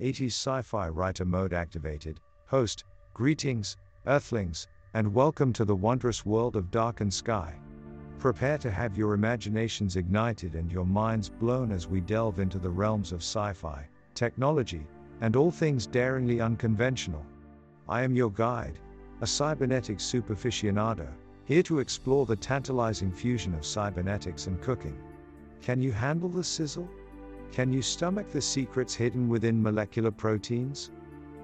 80s sci fi writer mode activated. Host, greetings, Earthlings, and welcome to the wondrous world of Darkened Sky. Prepare to have your imaginations ignited and your minds blown as we delve into the realms of sci fi, technology, and all things daringly unconventional. I am your guide, a cybernetics superficiado, here to explore the tantalizing fusion of cybernetics and cooking. Can you handle the sizzle? Can you stomach the secrets hidden within molecular proteins?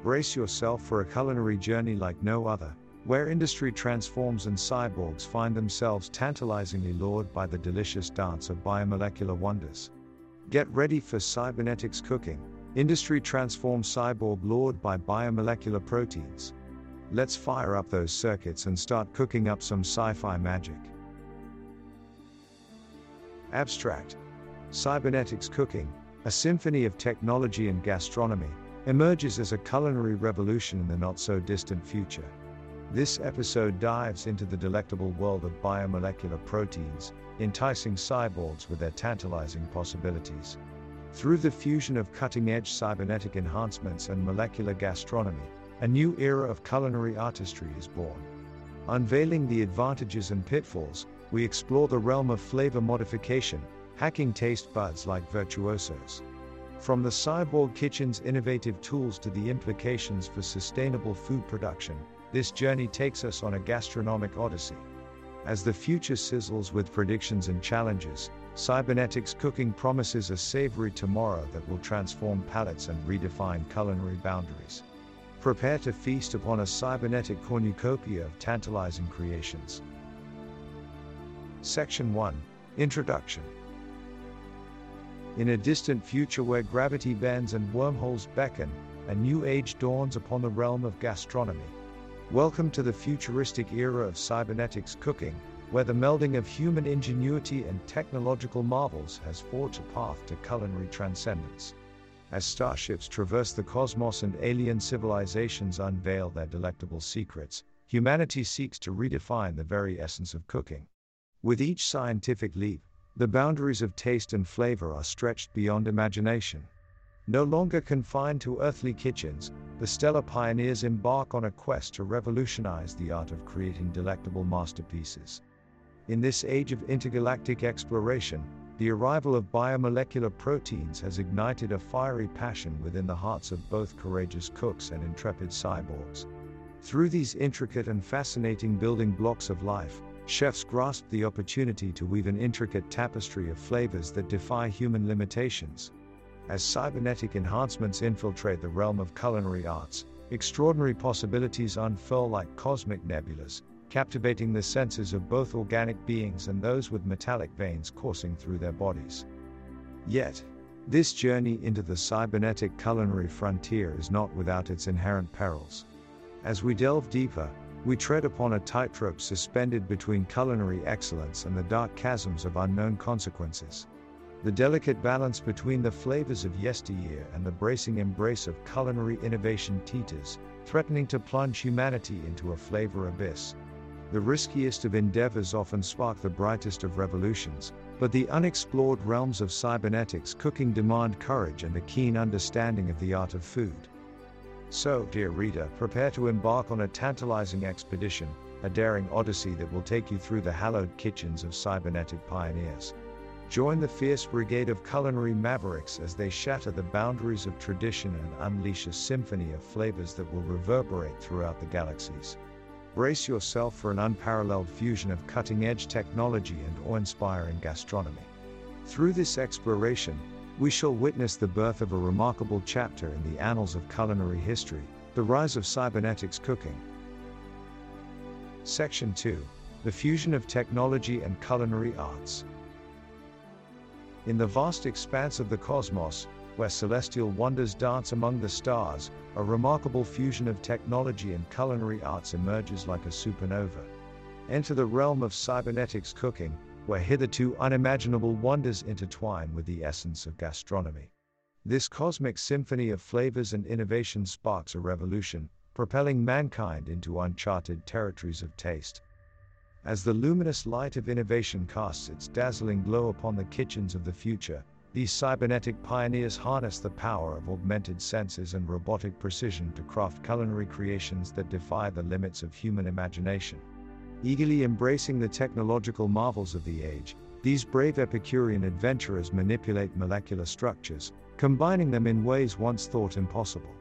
Brace yourself for a culinary journey like no other, where industry transforms and cyborgs find themselves tantalizingly lured by the delicious dance of biomolecular wonders. Get ready for cybernetics cooking, industry transforms cyborg lured by biomolecular proteins. Let's fire up those circuits and start cooking up some sci fi magic. Abstract Cybernetics Cooking, a symphony of technology and gastronomy, emerges as a culinary revolution in the not so distant future. This episode dives into the delectable world of biomolecular proteins, enticing cyborgs with their tantalizing possibilities. Through the fusion of cutting edge cybernetic enhancements and molecular gastronomy, a new era of culinary artistry is born. Unveiling the advantages and pitfalls, we explore the realm of flavor modification, hacking taste buds like virtuosos. From the cyborg kitchen's innovative tools to the implications for sustainable food production, this journey takes us on a gastronomic odyssey. As the future sizzles with predictions and challenges, cybernetics cooking promises a savory tomorrow that will transform palates and redefine culinary boundaries. Prepare to feast upon a cybernetic cornucopia of tantalizing creations. Section 1 Introduction in a distant future where gravity bends and wormholes beckon, a new age dawns upon the realm of gastronomy. Welcome to the futuristic era of cybernetics cooking, where the melding of human ingenuity and technological marvels has forged a path to culinary transcendence. As starships traverse the cosmos and alien civilizations unveil their delectable secrets, humanity seeks to redefine the very essence of cooking. With each scientific leap, the boundaries of taste and flavor are stretched beyond imagination. No longer confined to earthly kitchens, the stellar pioneers embark on a quest to revolutionize the art of creating delectable masterpieces. In this age of intergalactic exploration, the arrival of biomolecular proteins has ignited a fiery passion within the hearts of both courageous cooks and intrepid cyborgs. Through these intricate and fascinating building blocks of life, Chefs grasp the opportunity to weave an intricate tapestry of flavors that defy human limitations. As cybernetic enhancements infiltrate the realm of culinary arts, extraordinary possibilities unfurl like cosmic nebulas, captivating the senses of both organic beings and those with metallic veins coursing through their bodies. Yet, this journey into the cybernetic culinary frontier is not without its inherent perils. As we delve deeper, we tread upon a tightrope suspended between culinary excellence and the dark chasms of unknown consequences. The delicate balance between the flavors of yesteryear and the bracing embrace of culinary innovation teeters, threatening to plunge humanity into a flavor abyss. The riskiest of endeavors often spark the brightest of revolutions, but the unexplored realms of cybernetics cooking demand courage and a keen understanding of the art of food. So, dear reader, prepare to embark on a tantalizing expedition, a daring odyssey that will take you through the hallowed kitchens of cybernetic pioneers. Join the fierce brigade of culinary mavericks as they shatter the boundaries of tradition and unleash a symphony of flavors that will reverberate throughout the galaxies. Brace yourself for an unparalleled fusion of cutting edge technology and awe inspiring gastronomy. Through this exploration, we shall witness the birth of a remarkable chapter in the annals of culinary history the rise of cybernetics cooking. Section 2 The fusion of technology and culinary arts. In the vast expanse of the cosmos, where celestial wonders dance among the stars, a remarkable fusion of technology and culinary arts emerges like a supernova. Enter the realm of cybernetics cooking, where hitherto unimaginable wonders intertwine with the essence of gastronomy. This cosmic symphony of flavors and innovation sparks a revolution, propelling mankind into uncharted territories of taste. As the luminous light of innovation casts its dazzling glow upon the kitchens of the future, these cybernetic pioneers harness the power of augmented senses and robotic precision to craft culinary creations that defy the limits of human imagination. Eagerly embracing the technological marvels of the age, these brave Epicurean adventurers manipulate molecular structures, combining them in ways once thought impossible.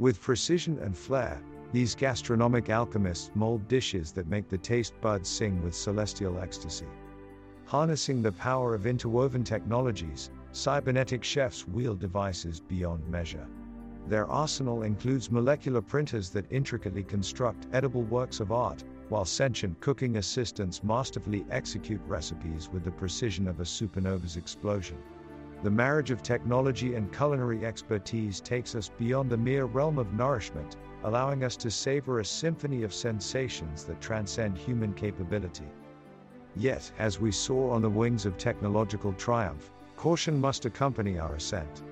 With precision and flair, these gastronomic alchemists mold dishes that make the taste buds sing with celestial ecstasy. Harnessing the power of interwoven technologies, cybernetic chefs wield devices beyond measure. Their arsenal includes molecular printers that intricately construct edible works of art, while sentient cooking assistants masterfully execute recipes with the precision of a supernova's explosion. The marriage of technology and culinary expertise takes us beyond the mere realm of nourishment, allowing us to savor a symphony of sensations that transcend human capability. Yet, as we soar on the wings of technological triumph, Caution must accompany our ascent.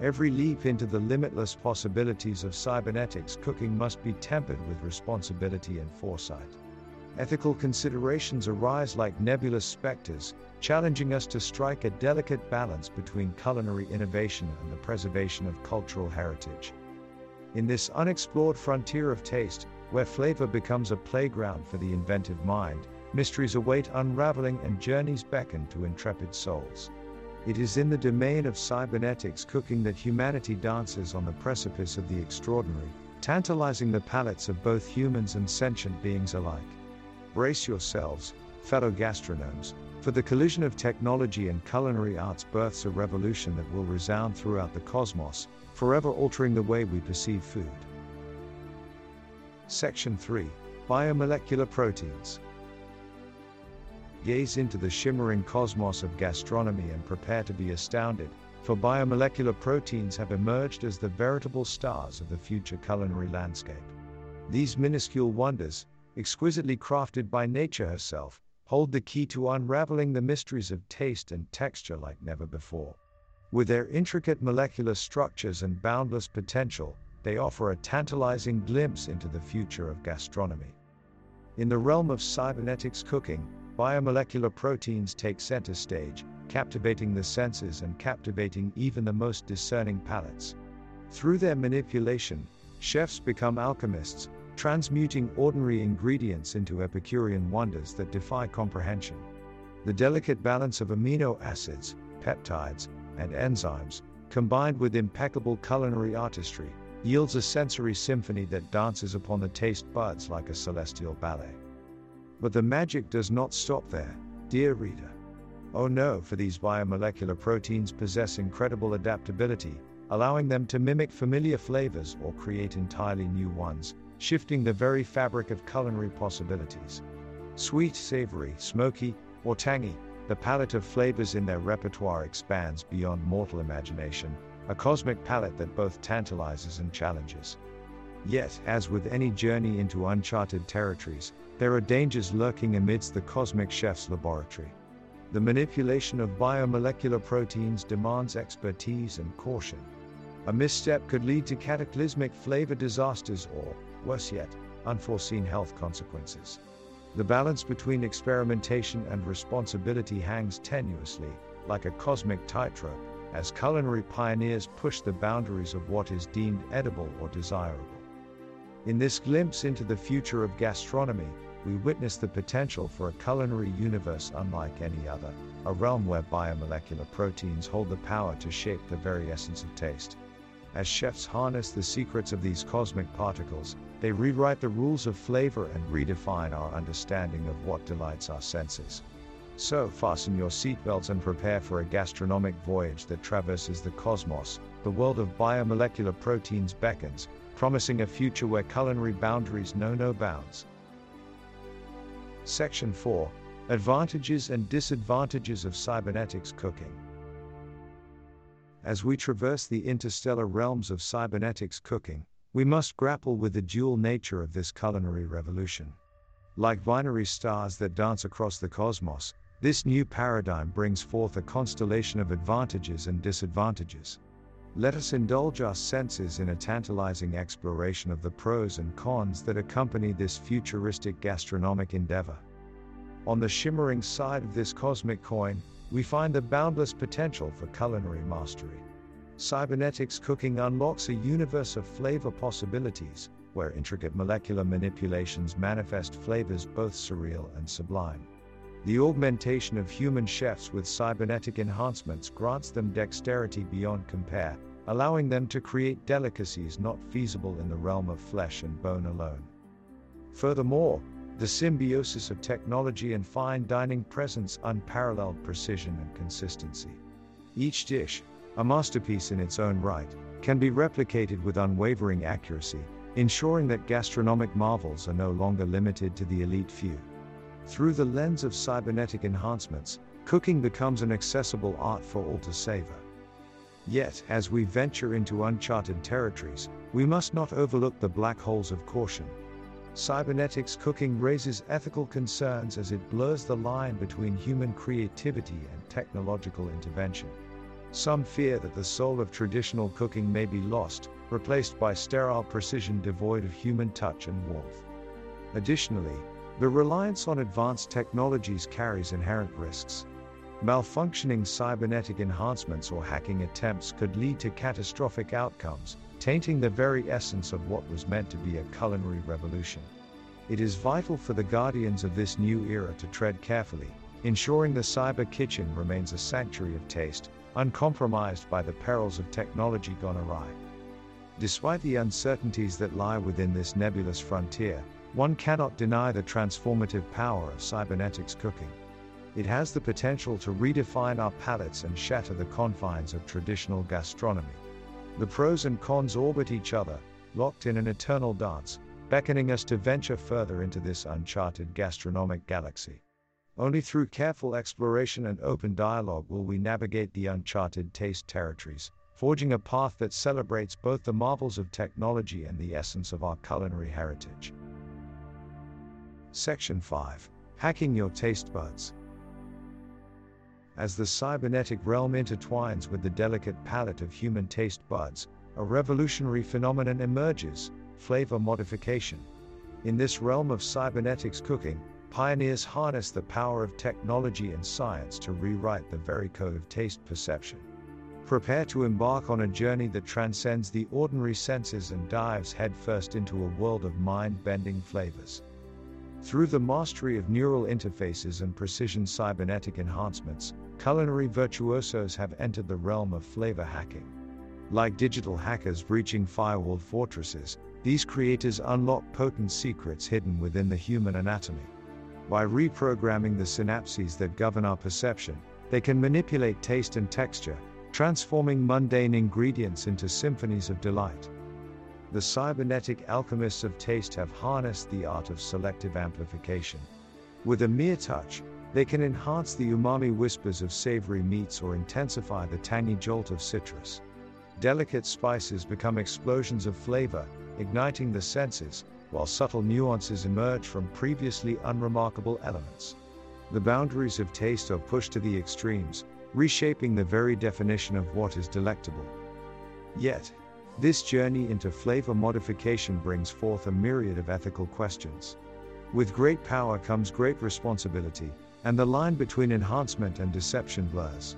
Every leap into the limitless possibilities of cybernetics cooking must be tempered with responsibility and foresight. Ethical considerations arise like nebulous specters, challenging us to strike a delicate balance between culinary innovation and the preservation of cultural heritage. In this unexplored frontier of taste, where flavor becomes a playground for the inventive mind, mysteries await unraveling and journeys beckon to intrepid souls. It is in the domain of cybernetics cooking that humanity dances on the precipice of the extraordinary, tantalizing the palates of both humans and sentient beings alike. Brace yourselves, fellow gastronomes, for the collision of technology and culinary arts births a revolution that will resound throughout the cosmos, forever altering the way we perceive food. Section 3 Biomolecular Proteins gaze into the shimmering cosmos of gastronomy and prepare to be astounded, for biomolecular proteins have emerged as the veritable stars of the future culinary landscape. These minuscule wonders, exquisitely crafted by nature herself, hold the key to unraveling the mysteries of taste and texture like never before. With their intricate molecular structures and boundless potential, they offer a tantalizing glimpse into the future of gastronomy. In the realm of cybernetics cooking, Biomolecular proteins take center stage, captivating the senses and captivating even the most discerning palates. Through their manipulation, chefs become alchemists, transmuting ordinary ingredients into Epicurean wonders that defy comprehension. The delicate balance of amino acids, peptides, and enzymes, combined with impeccable culinary artistry, yields a sensory symphony that dances upon the taste buds like a celestial ballet. But the magic does not stop there, dear reader. Oh no, for these biomolecular proteins possess incredible adaptability, allowing them to mimic familiar flavors or create entirely new ones, shifting the very fabric of culinary possibilities. Sweet, savory, smoky, or tangy, the palette of flavors in their repertoire expands beyond mortal imagination, a cosmic palette that both tantalizes and challenges. Yet, as with any journey into uncharted territories, there are dangers lurking amidst the cosmic chef's laboratory. The manipulation of biomolecular proteins demands expertise and caution. A misstep could lead to cataclysmic flavor disasters or, worse yet, unforeseen health consequences. The balance between experimentation and responsibility hangs tenuously, like a cosmic tightrope, as culinary pioneers push the boundaries of what is deemed edible or desirable. In this glimpse into the future of gastronomy, we witness the potential for a culinary universe unlike any other, a realm where biomolecular proteins hold the power to shape the very essence of taste. As chefs harness the secrets of these cosmic particles, they rewrite the rules of flavor and redefine our understanding of what delights our senses. So, fasten your seatbelts and prepare for a gastronomic voyage that traverses the cosmos. The world of biomolecular proteins beckons, promising a future where culinary boundaries know no bounds. Section 4 Advantages and Disadvantages of Cybernetics Cooking. As we traverse the interstellar realms of cybernetics cooking, we must grapple with the dual nature of this culinary revolution. Like binary stars that dance across the cosmos, this new paradigm brings forth a constellation of advantages and disadvantages. Let us indulge our senses in a tantalizing exploration of the pros and cons that accompany this futuristic gastronomic endeavor. On the shimmering side of this cosmic coin, we find the boundless potential for culinary mastery. Cybernetics cooking unlocks a universe of flavor possibilities, where intricate molecular manipulations manifest flavors both surreal and sublime. The augmentation of human chefs with cybernetic enhancements grants them dexterity beyond compare, allowing them to create delicacies not feasible in the realm of flesh and bone alone. Furthermore, the symbiosis of technology and fine dining presents unparalleled precision and consistency. Each dish, a masterpiece in its own right, can be replicated with unwavering accuracy, ensuring that gastronomic marvels are no longer limited to the elite few. Through the lens of cybernetic enhancements, cooking becomes an accessible art for all to savor. Yet, as we venture into uncharted territories, we must not overlook the black holes of caution. Cybernetics cooking raises ethical concerns as it blurs the line between human creativity and technological intervention. Some fear that the soul of traditional cooking may be lost, replaced by sterile precision devoid of human touch and warmth. Additionally, the reliance on advanced technologies carries inherent risks. Malfunctioning cybernetic enhancements or hacking attempts could lead to catastrophic outcomes, tainting the very essence of what was meant to be a culinary revolution. It is vital for the guardians of this new era to tread carefully, ensuring the cyber kitchen remains a sanctuary of taste, uncompromised by the perils of technology gone awry. Despite the uncertainties that lie within this nebulous frontier, one cannot deny the transformative power of cybernetics cooking. It has the potential to redefine our palates and shatter the confines of traditional gastronomy. The pros and cons orbit each other, locked in an eternal dance, beckoning us to venture further into this uncharted gastronomic galaxy. Only through careful exploration and open dialogue will we navigate the uncharted taste territories, forging a path that celebrates both the marvels of technology and the essence of our culinary heritage. Section 5 Hacking Your Taste Buds. As the cybernetic realm intertwines with the delicate palate of human taste buds, a revolutionary phenomenon emerges flavor modification. In this realm of cybernetics cooking, pioneers harness the power of technology and science to rewrite the very code of taste perception. Prepare to embark on a journey that transcends the ordinary senses and dives headfirst into a world of mind bending flavors. Through the mastery of neural interfaces and precision cybernetic enhancements, culinary virtuosos have entered the realm of flavor hacking. Like digital hackers breaching firewalled fortresses, these creators unlock potent secrets hidden within the human anatomy. By reprogramming the synapses that govern our perception, they can manipulate taste and texture, transforming mundane ingredients into symphonies of delight the cybernetic alchemists of taste have harnessed the art of selective amplification. With a mere touch, they can enhance the umami whispers of savory meats or intensify the tangy jolt of citrus. Delicate spices become explosions of flavor, igniting the senses, while subtle nuances emerge from previously unremarkable elements. The boundaries of taste are pushed to the extremes, reshaping the very definition of what is delectable. Yet, this journey into flavor modification brings forth a myriad of ethical questions. With great power comes great responsibility, and the line between enhancement and deception blurs.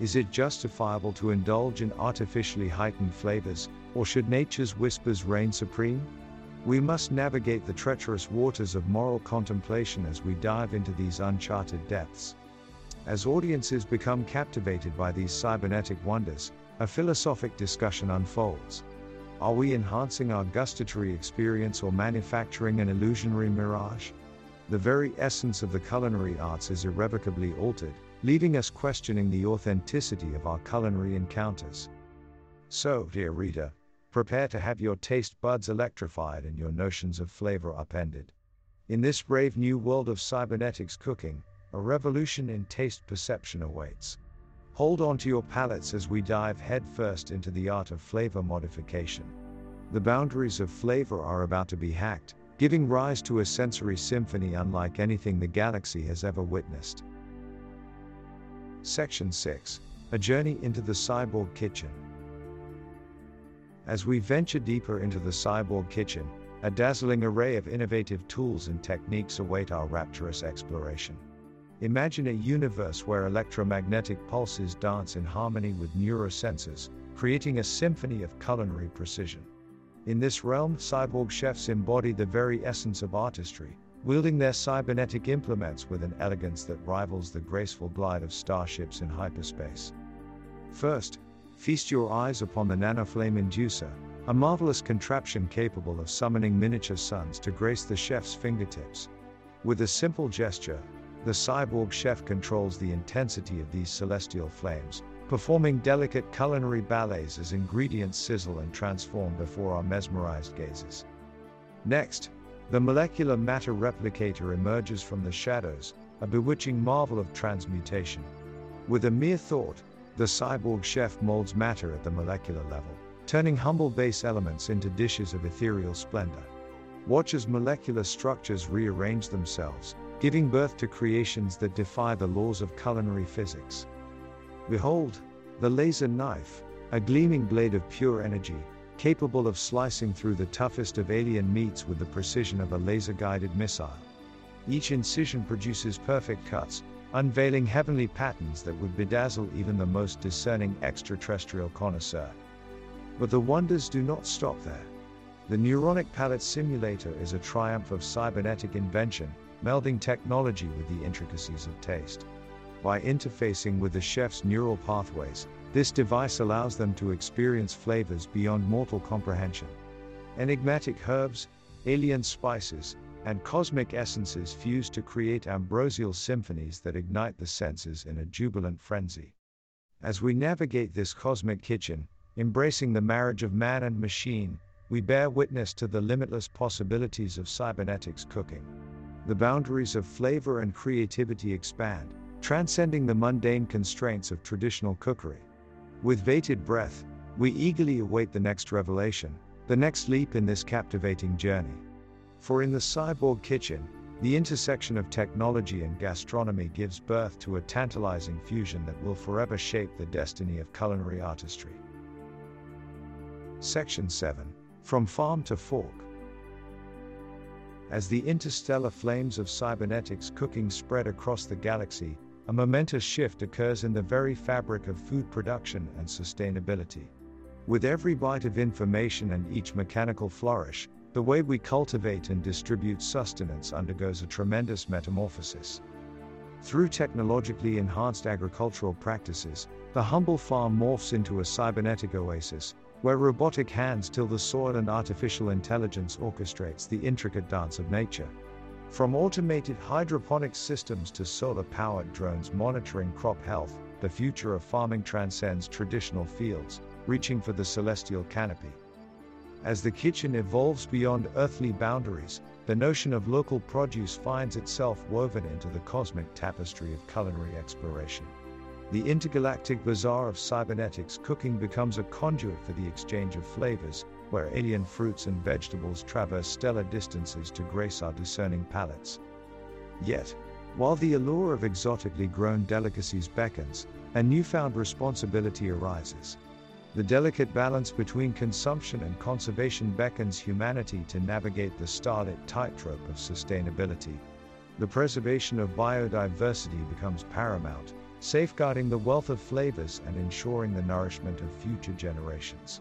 Is it justifiable to indulge in artificially heightened flavors, or should nature's whispers reign supreme? We must navigate the treacherous waters of moral contemplation as we dive into these uncharted depths. As audiences become captivated by these cybernetic wonders, a philosophic discussion unfolds. Are we enhancing our gustatory experience or manufacturing an illusionary mirage? The very essence of the culinary arts is irrevocably altered, leaving us questioning the authenticity of our culinary encounters. So, dear reader, prepare to have your taste buds electrified and your notions of flavor upended. In this brave new world of cybernetics cooking, a revolution in taste perception awaits. Hold on to your palates as we dive headfirst into the art of flavor modification. The boundaries of flavor are about to be hacked, giving rise to a sensory symphony unlike anything the galaxy has ever witnessed. Section 6 A Journey into the Cyborg Kitchen. As we venture deeper into the cyborg kitchen, a dazzling array of innovative tools and techniques await our rapturous exploration. Imagine a universe where electromagnetic pulses dance in harmony with neurosensors, creating a symphony of culinary precision. In this realm, cyborg chefs embody the very essence of artistry, wielding their cybernetic implements with an elegance that rivals the graceful glide of starships in hyperspace. First, feast your eyes upon the Nanoflame Inducer, a marvelous contraption capable of summoning miniature suns to grace the chef's fingertips. With a simple gesture, the cyborg chef controls the intensity of these celestial flames, performing delicate culinary ballets as ingredients sizzle and transform before our mesmerized gazes. Next, the molecular matter replicator emerges from the shadows, a bewitching marvel of transmutation. With a mere thought, the cyborg chef molds matter at the molecular level, turning humble base elements into dishes of ethereal splendor. Watch as molecular structures rearrange themselves, giving birth to creations that defy the laws of culinary physics. Behold, the laser knife, a gleaming blade of pure energy, capable of slicing through the toughest of alien meats with the precision of a laser guided missile. Each incision produces perfect cuts, unveiling heavenly patterns that would bedazzle even the most discerning extraterrestrial connoisseur. But the wonders do not stop there. The Neuronic Palate Simulator is a triumph of cybernetic invention, melding technology with the intricacies of taste. By interfacing with the chef's neural pathways, this device allows them to experience flavors beyond mortal comprehension. Enigmatic herbs, alien spices, and cosmic essences fuse to create ambrosial symphonies that ignite the senses in a jubilant frenzy. As we navigate this cosmic kitchen, embracing the marriage of man and machine, we bear witness to the limitless possibilities of cybernetics cooking the boundaries of flavor and creativity expand, transcending the mundane constraints of traditional cookery. With bated breath, we eagerly await the next revelation, the next leap in this captivating journey. For in the cyborg kitchen, the intersection of technology and gastronomy gives birth to a tantalizing fusion that will forever shape the destiny of culinary artistry. Section 7 From Farm to Fork as the interstellar flames of cybernetics cooking spread across the galaxy, a momentous shift occurs in the very fabric of food production and sustainability. With every bite of information and each mechanical flourish, the way we cultivate and distribute sustenance undergoes a tremendous metamorphosis. Through technologically enhanced agricultural practices, the humble farm morphs into a cybernetic oasis, where robotic hands till the soil and artificial intelligence orchestrates the intricate dance of nature. From automated hydroponic systems to solar powered drones monitoring crop health, the future of farming transcends traditional fields, reaching for the celestial canopy. As the kitchen evolves beyond earthly boundaries, the notion of local produce finds itself woven into the cosmic tapestry of culinary exploration. The intergalactic bazaar of cybernetics cooking becomes a conduit for the exchange of flavors, where alien fruits and vegetables traverse stellar distances to grace our discerning palates. Yet, while the allure of exotically grown delicacies beckons, a newfound responsibility arises. The delicate balance between consumption and conservation beckons humanity to navigate the starlit tightrope of sustainability. The preservation of biodiversity becomes paramount, safeguarding the wealth of flavors and ensuring the nourishment of future generations.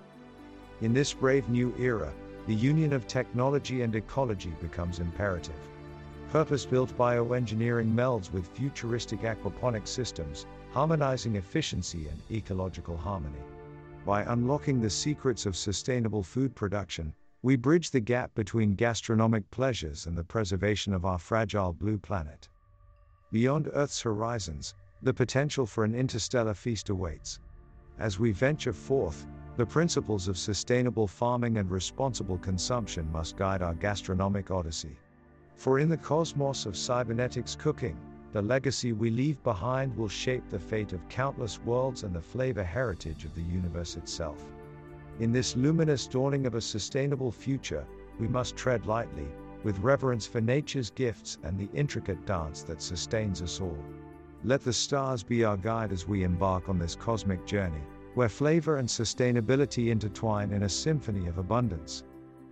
In this brave new era, the union of technology and ecology becomes imperative. Purpose built bioengineering melds with futuristic aquaponic systems, harmonizing efficiency and ecological harmony. By unlocking the secrets of sustainable food production, we bridge the gap between gastronomic pleasures and the preservation of our fragile blue planet. Beyond Earth's horizons, the potential for an interstellar feast awaits. As we venture forth, the principles of sustainable farming and responsible consumption must guide our gastronomic odyssey. For in the cosmos of cybernetics cooking, the legacy we leave behind will shape the fate of countless worlds and the flavor heritage of the universe itself. In this luminous dawning of a sustainable future, we must tread lightly, with reverence for nature's gifts and the intricate dance that sustains us all. Let the stars be our guide as we embark on this cosmic journey, where flavor and sustainability intertwine in a symphony of abundance.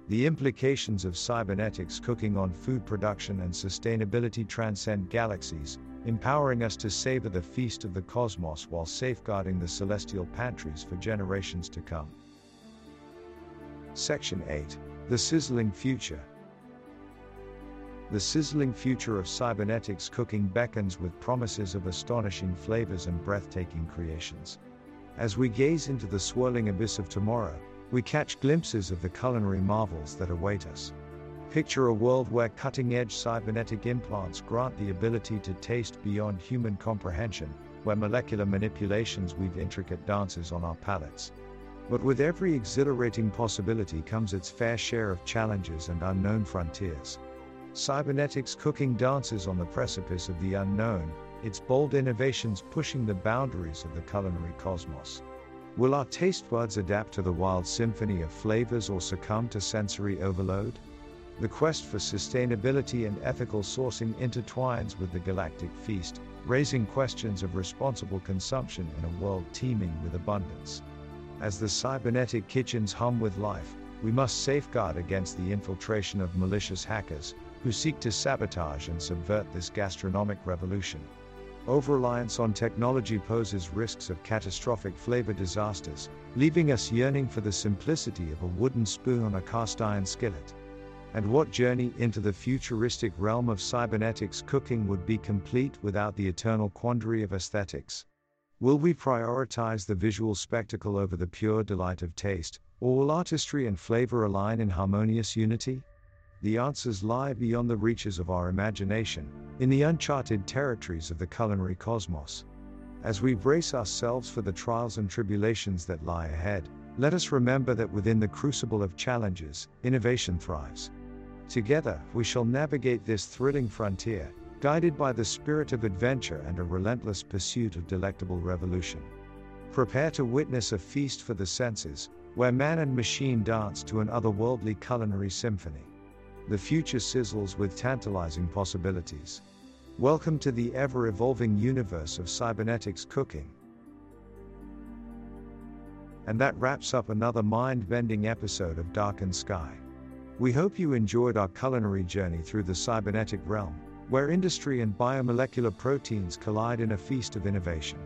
The implications of cybernetics cooking on food production and sustainability transcend galaxies, empowering us to savor the feast of the cosmos while safeguarding the celestial pantries for generations to come. Section 8 The Sizzling Future. The sizzling future of cybernetics cooking beckons with promises of astonishing flavors and breathtaking creations. As we gaze into the swirling abyss of tomorrow, we catch glimpses of the culinary marvels that await us. Picture a world where cutting edge cybernetic implants grant the ability to taste beyond human comprehension, where molecular manipulations weave intricate dances on our palates. But with every exhilarating possibility comes its fair share of challenges and unknown frontiers. Cybernetics cooking dances on the precipice of the unknown, its bold innovations pushing the boundaries of the culinary cosmos. Will our taste buds adapt to the wild symphony of flavors or succumb to sensory overload? The quest for sustainability and ethical sourcing intertwines with the galactic feast, raising questions of responsible consumption in a world teeming with abundance. As the cybernetic kitchens hum with life, we must safeguard against the infiltration of malicious hackers who seek to sabotage and subvert this gastronomic revolution. Over-reliance on technology poses risks of catastrophic flavor disasters, leaving us yearning for the simplicity of a wooden spoon on a cast iron skillet. And what journey into the futuristic realm of cybernetics cooking would be complete without the eternal quandary of aesthetics? Will we prioritize the visual spectacle over the pure delight of taste, or will artistry and flavor align in harmonious unity? The answers lie beyond the reaches of our imagination, in the uncharted territories of the culinary cosmos. As we brace ourselves for the trials and tribulations that lie ahead, let us remember that within the crucible of challenges, innovation thrives. Together, we shall navigate this thrilling frontier, guided by the spirit of adventure and a relentless pursuit of delectable revolution. Prepare to witness a feast for the senses, where man and machine dance to an otherworldly culinary symphony. The future sizzles with tantalizing possibilities. Welcome to the ever evolving universe of cybernetics cooking. And that wraps up another mind bending episode of Darkened Sky. We hope you enjoyed our culinary journey through the cybernetic realm, where industry and biomolecular proteins collide in a feast of innovation.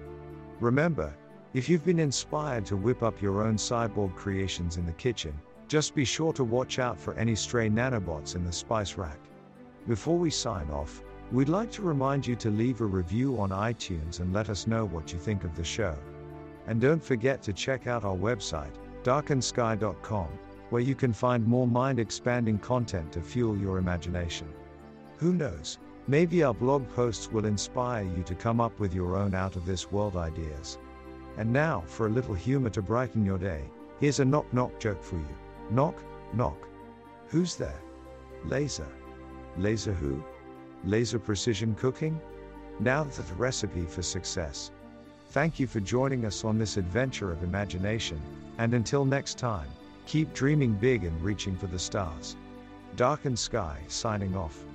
Remember, if you've been inspired to whip up your own cyborg creations in the kitchen, just be sure to watch out for any stray nanobots in the spice rack. Before we sign off, we'd like to remind you to leave a review on iTunes and let us know what you think of the show. And don't forget to check out our website, darkensky.com where you can find more mind expanding content to fuel your imagination. Who knows? Maybe our blog posts will inspire you to come up with your own out of this world ideas. And now, for a little humor to brighten your day, here's a knock knock joke for you. Knock, knock. Who's there? Laser. Laser who? Laser precision cooking? Now the recipe for success. Thank you for joining us on this adventure of imagination, and until next time. Keep dreaming big and reaching for the stars. Darkened Sky, signing off.